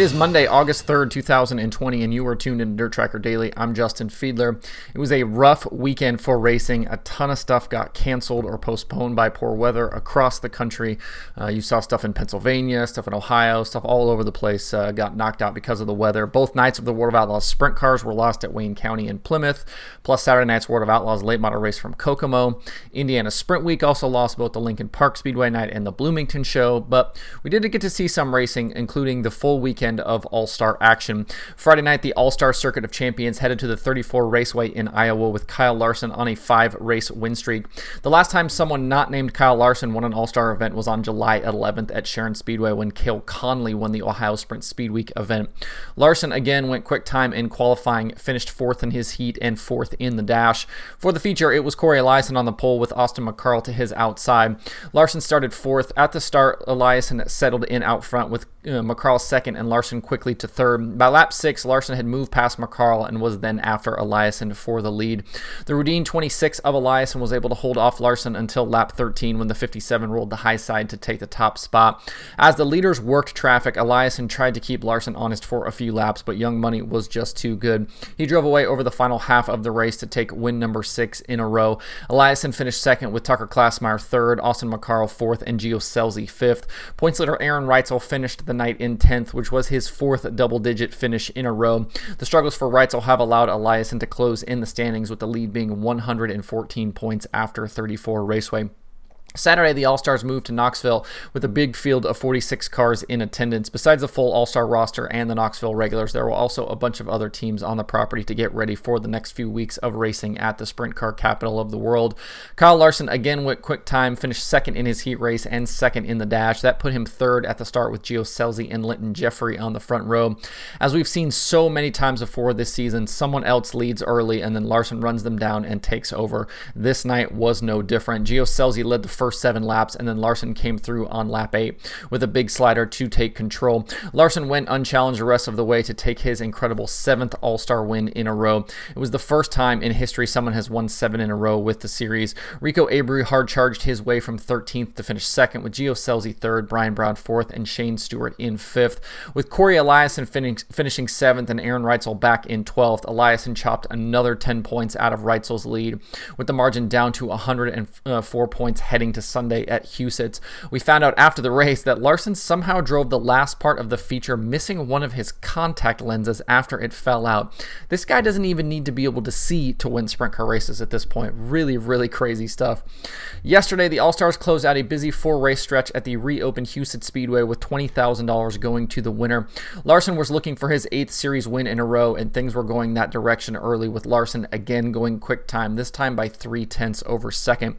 It is Monday, August 3rd, 2020, and you are tuned in to Dirt Tracker Daily. I'm Justin Fiedler. It was a rough weekend for racing. A ton of stuff got canceled or postponed by poor weather across the country. Uh, you saw stuff in Pennsylvania, stuff in Ohio, stuff all over the place uh, got knocked out because of the weather. Both nights of the World of Outlaws sprint cars were lost at Wayne County and Plymouth, plus Saturday night's World of Outlaws late model race from Kokomo. Indiana Sprint Week also lost both the Lincoln Park Speedway night and the Bloomington show, but we did get to see some racing, including the full week weekend of All Star action. Friday night, the All Star Circuit of Champions headed to the 34 Raceway in Iowa with Kyle Larson on a five race win streak. The last time someone not named Kyle Larson won an All Star event was on July 11th at Sharon Speedway when Cale Conley won the Ohio Sprint Speed Week event. Larson again went quick time in qualifying, finished fourth in his heat and fourth in the dash. For the feature, it was Cory Eliason on the pole with Austin McCarl to his outside. Larson started fourth. At the start, Eliason settled in out front with uh, McCarl second and Larson quickly to third. By lap six, Larson had moved past McCarl and was then after Eliason for the lead. The Rudeen 26 of Eliason was able to hold off Larson until lap 13 when the 57 rolled the high side to take the top spot. As the leaders worked traffic, Eliason tried to keep Larson honest for a few laps, but Young Money was just too good. He drove away over the final half of the race to take win number six in a row. Eliason finished second with Tucker Klaasmeyer third, Austin McCarl fourth, and Gio Scelzi fifth. Points leader Aaron Reutzel finished the night in 10th, which was his fourth double digit finish in a row. The struggles for Reutzel have allowed Eliason to close in the standings, with the lead being 114 points after 34 Raceway. Saturday, the All Stars moved to Knoxville with a big field of 46 cars in attendance. Besides the full All Star roster and the Knoxville regulars, there were also a bunch of other teams on the property to get ready for the next few weeks of racing at the sprint car capital of the world. Kyle Larson again went quick time, finished second in his heat race and second in the dash. That put him third at the start with Gio Scelzi and Lynton Jeffrey on the front row. As we've seen so many times before this season, someone else leads early and then Larson runs them down and takes over. This night was no different. Gio Scelzi led the first seven laps, and then Larson came through on lap eight with a big slider to take control. Larson went unchallenged the rest of the way to take his incredible seventh All Star win in a row. It was the first time in history someone has won seven in a row with the series. Rico Abreu hard charged his way from 13th to finish second, with Gio Scelzi third, Brian Brown fourth, and Shane Stewart in fifth. With Cory Eliason fin- finishing seventh and Aaron Reutzel back in 12th, Eliason chopped another 10 points out of Reutzel's lead, with the margin down to 104 uh, points heading to Sunday at Huset's. We found out after the race that Larson somehow drove the last part of the feature missing one of his contact lenses after it fell out. This guy doesn't even need to be able to see to win sprint car races at this point. Really, really crazy stuff. Yesterday, the All Stars closed out a busy four race stretch at the reopened Huset Speedway with $20,000 going to the winner. Larson was looking for his eighth series win in a row, and things were going that direction early with Larson again going quick time, this time by three tenths over second.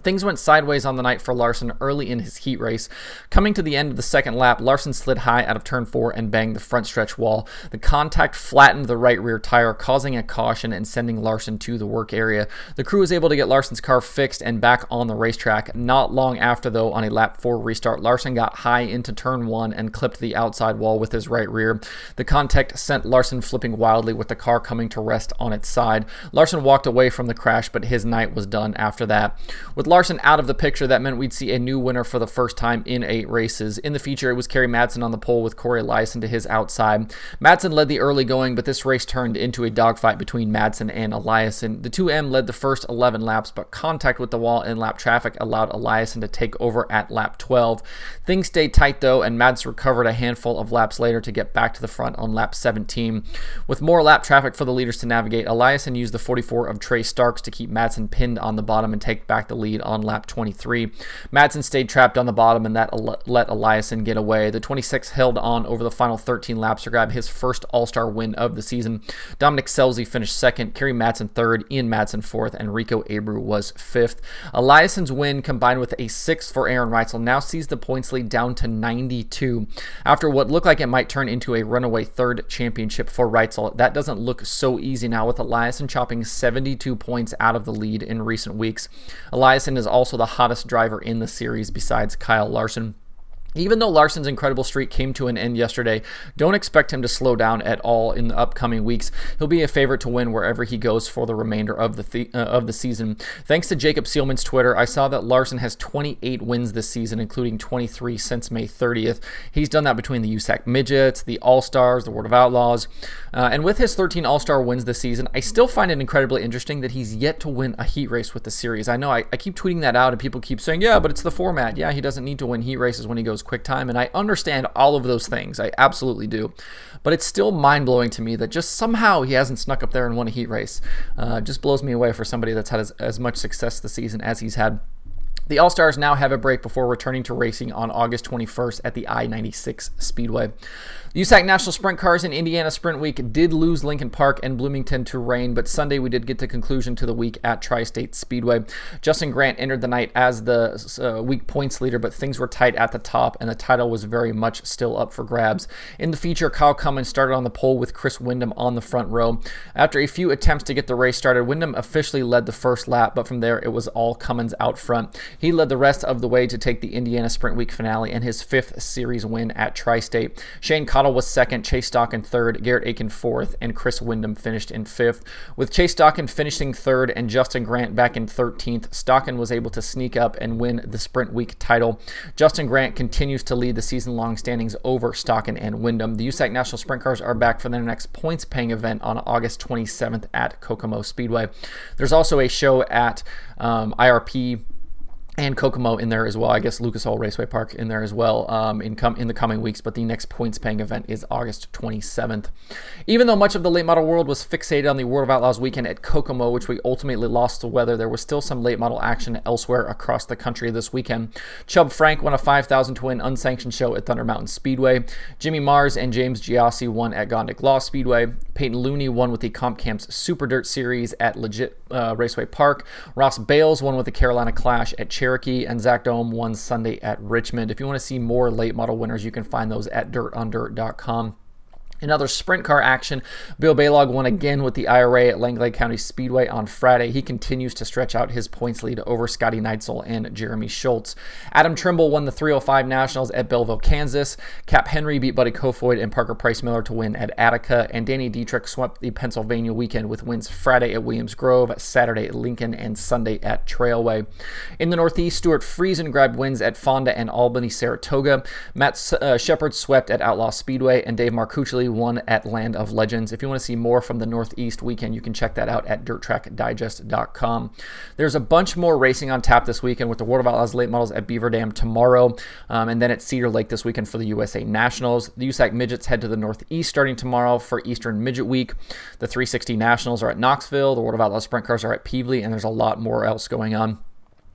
Things went sideways on the night for Larson early in his heat race. Coming to the end of the second lap, Larson slid high out of turn four and banged the front stretch wall. The contact flattened the right rear tire, causing a caution and sending Larson to the work area. The crew was able to get Larson's car fixed and back on the racetrack. Not long after, though, on a lap four restart, Larson got high into turn one and clipped the outside wall with his right rear. The contact sent Larson flipping wildly with the car coming to rest on its side. Larson walked away from the crash, but his night was done after that. With with Larson out of the picture, that meant we'd see a new winner for the first time in eight races. In the feature, it was Kerry Madsen on the pole with Cory Eliason to his outside. Madsen led the early going, but this race turned into a dogfight between Madsen and Eliason. The 2M led the first 11 laps, but contact with the wall in lap traffic allowed Eliason to take over at lap 12. Things stayed tight though, and Madsen recovered a handful of laps later to get back to the front on lap 17. With more lap traffic for the leaders to navigate, Eliason used the 44 of Trey Starks to keep Madsen pinned on the bottom and take back the lead lead on lap 23. Madsen stayed trapped on the bottom, and that let Eliason get away. The 26 held on over the final 13 laps to grab his first All Star win of the season. Dominic Scelzi finished second, Kerry Madsen third, Ian Madsen fourth, and Rico Abreu was fifth. Eliason's win combined with a sixth for Aaron Reutzel now sees the points lead down to 92. After what looked like it might turn into a runaway third championship for Reutzel, that doesn't look so easy now with Eliason chopping 72 points out of the lead in recent weeks. Eliason is also the hottest driver in the series besides Kyle Larson. Even though Larson's incredible streak came to an end yesterday, don't expect him to slow down at all in the upcoming weeks. He'll be a favorite to win wherever he goes for the remainder of the th- uh, of the season. Thanks to Jacob Seelman's Twitter, I saw that Larson has 28 wins this season, including 23 since May 30th. He's done that between the USAC Midgets, the All Stars, the World of Outlaws, uh, and with his 13 All Star wins this season, I still find it incredibly interesting that he's yet to win a heat race with the series. I know I, I keep tweeting that out, and people keep saying, "Yeah, but it's the format. Yeah, he doesn't need to win heat races when he goes quick time. And I understand all of those things. I absolutely do. But it's still mind blowing to me that just somehow he hasn't snuck up there and won a heat race. Uh, just blows me away for somebody that's had as, as much success this season as he's had. The All Stars now have a break before returning to racing on August 21st at the I 96 Speedway. USAC National Sprint Cars in Indiana Sprint Week did lose Lincoln Park and Bloomington to rain, but Sunday we did get to conclusion to the week at Tri State Speedway. Justin Grant entered the night as the uh, week points leader, but things were tight at the top, and the title was very much still up for grabs. In the feature, Kyle Cummins started on the pole with Chris Windom on the front row. After a few attempts to get the race started, Windom officially led the first lap, but from there it was all Cummins out front. He led the rest of the way to take the Indiana Sprint Week finale and his fifth series win at Tri State. Shane Cottle was second, Chase Stockton third, Garrett Aiken fourth, and Chris Windom finished in fifth. With Chase Stockton finishing third and Justin Grant back in 13th, Stockton was able to sneak up and win the Sprint Week title. Justin Grant continues to lead the season long standings over Stockton and Windom. The USAC National Sprint Cars are back for their next points paying event on August 27th at Kokomo Speedway. There's also a show at um, IRP and Kokomo in there as well. I guess Lucas Oil Raceway Park in there as well um, in com- in the coming weeks. But the next points paying event is August 27th. Even though much of the late model world was fixated on the World of Outlaws weekend at Kokomo, which we ultimately lost to weather, there was still some late model action elsewhere across the country this weekend. Chub Frank won a 5,000 to win unsanctioned show at Thunder Mountain Speedway. Jimmy Mars and James Giassi won at Gondik Law Speedway. Peyton Looney won with the Comp Cams Super Dirt Series at Legit uh, Raceway Park. Ross Bales won with the Carolina Clash at Cherokee, and Zack Dohm won Sunday at Richmond. If you want to see more late model winners, you can find those at dirtondirt.com. In other sprint car action, Bill Balog won again with the IRA at Langley County Speedway on Friday. He continues to stretch out his points lead over Scotty Neitzel and Jeremy Schultz. Adam Trimble won the 305 Nationals at Belleville, Kansas. Cap Henry beat Buddy Kofoid and Parker Price Miller to win at Attica. And Danny Dietrich swept the Pennsylvania weekend with wins Friday at Williams Grove, Saturday at Lincoln, and Sunday at Trailway. In the Northeast, Stuart Friesen grabbed wins at Fonda and Albany, Saratoga. Matt uh, Sheppard swept at Outlaw Speedway, and Dave Marcucci one at Land of Legends. If you want to see more from the Northeast weekend, you can check that out at dirttrackdigest.com. There's a bunch more racing on tap this weekend with the World of Outlaws late models at Beaver Dam tomorrow, um, and then at Cedar Lake this weekend for the USA Nationals. The USAC Midgets head to the Northeast starting tomorrow for Eastern Midget Week. The 360 Nationals are at Knoxville. The World of Outlaws Sprint Cars are at Pevely, and there's a lot more else going on.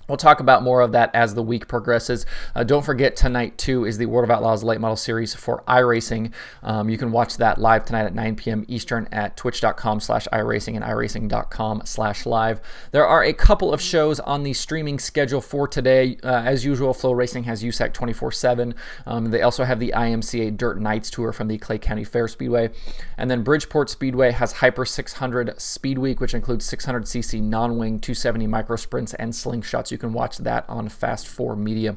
We'll talk about more of that as the week progresses. Uh, don't forget, tonight, too, is the World of Outlaws Late Model Series for iRacing. Um, you can watch that live tonight at 9 p.m. Eastern at twitch.com slash iRacing and iRacing.com slash live. There are a couple of shows on the streaming schedule for today. Uh, as usual, FloRacing has USAC 24 7. Um, they also have the IMCA Dirt Nights Tour from the Clay County Fair Speedway. And then Bridgeport Speedway has Hyper 600 Speed Week, which includes 600cc non wing, 270 micro sprints, and slingshots. You can watch that on Fast 4 Media.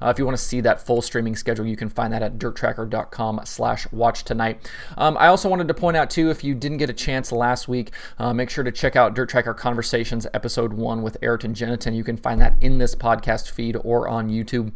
Uh, if you want to see that full streaming schedule, you can find that at dirttracker.com slash watch tonight. Um, I also wanted to point out, too, if you didn't get a chance last week, uh, make sure to check out Dirt Tracker Conversations episode one with Ayrton Gennetten. You can find that in this podcast feed or on YouTube.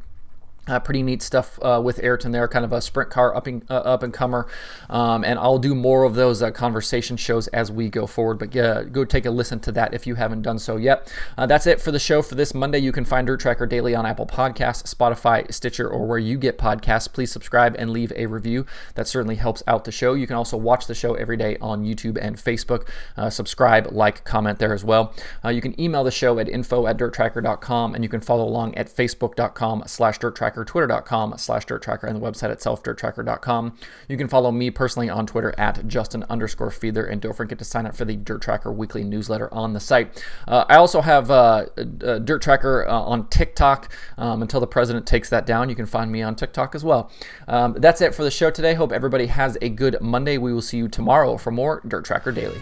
Uh, pretty neat stuff uh, with Ayrton there, kind of a sprint car up and, uh, up and comer. Um, and I'll do more of those uh, conversation shows as we go forward. But yeah, go take a listen to that if you haven't done so yet. Uh, that's it for the show for this Monday. You can find Dirt Tracker Daily on Apple Podcasts, Spotify, Stitcher, or where you get podcasts. Please subscribe and leave a review. That certainly helps out the show. You can also watch the show every day on YouTube and Facebook. Uh, subscribe, like, comment there as well. you can email the show at info at dirttracker.com and you can follow along at facebook.com slash dirttracker twitter.com slash dirttracker, and the website itself, dirttracker.com. You can follow me personally on Twitter at Justin underscore Fiedler, and don't forget to sign up for the Dirt Tracker weekly newsletter on the site. Uh, I also have uh, uh, Dirt Tracker uh, on TikTok. Um, until the president takes that down, you can find me on TikTok as well. Um, that's it for the show today. Hope everybody has a good Monday. We will see you tomorrow for more Dirt Tracker Daily.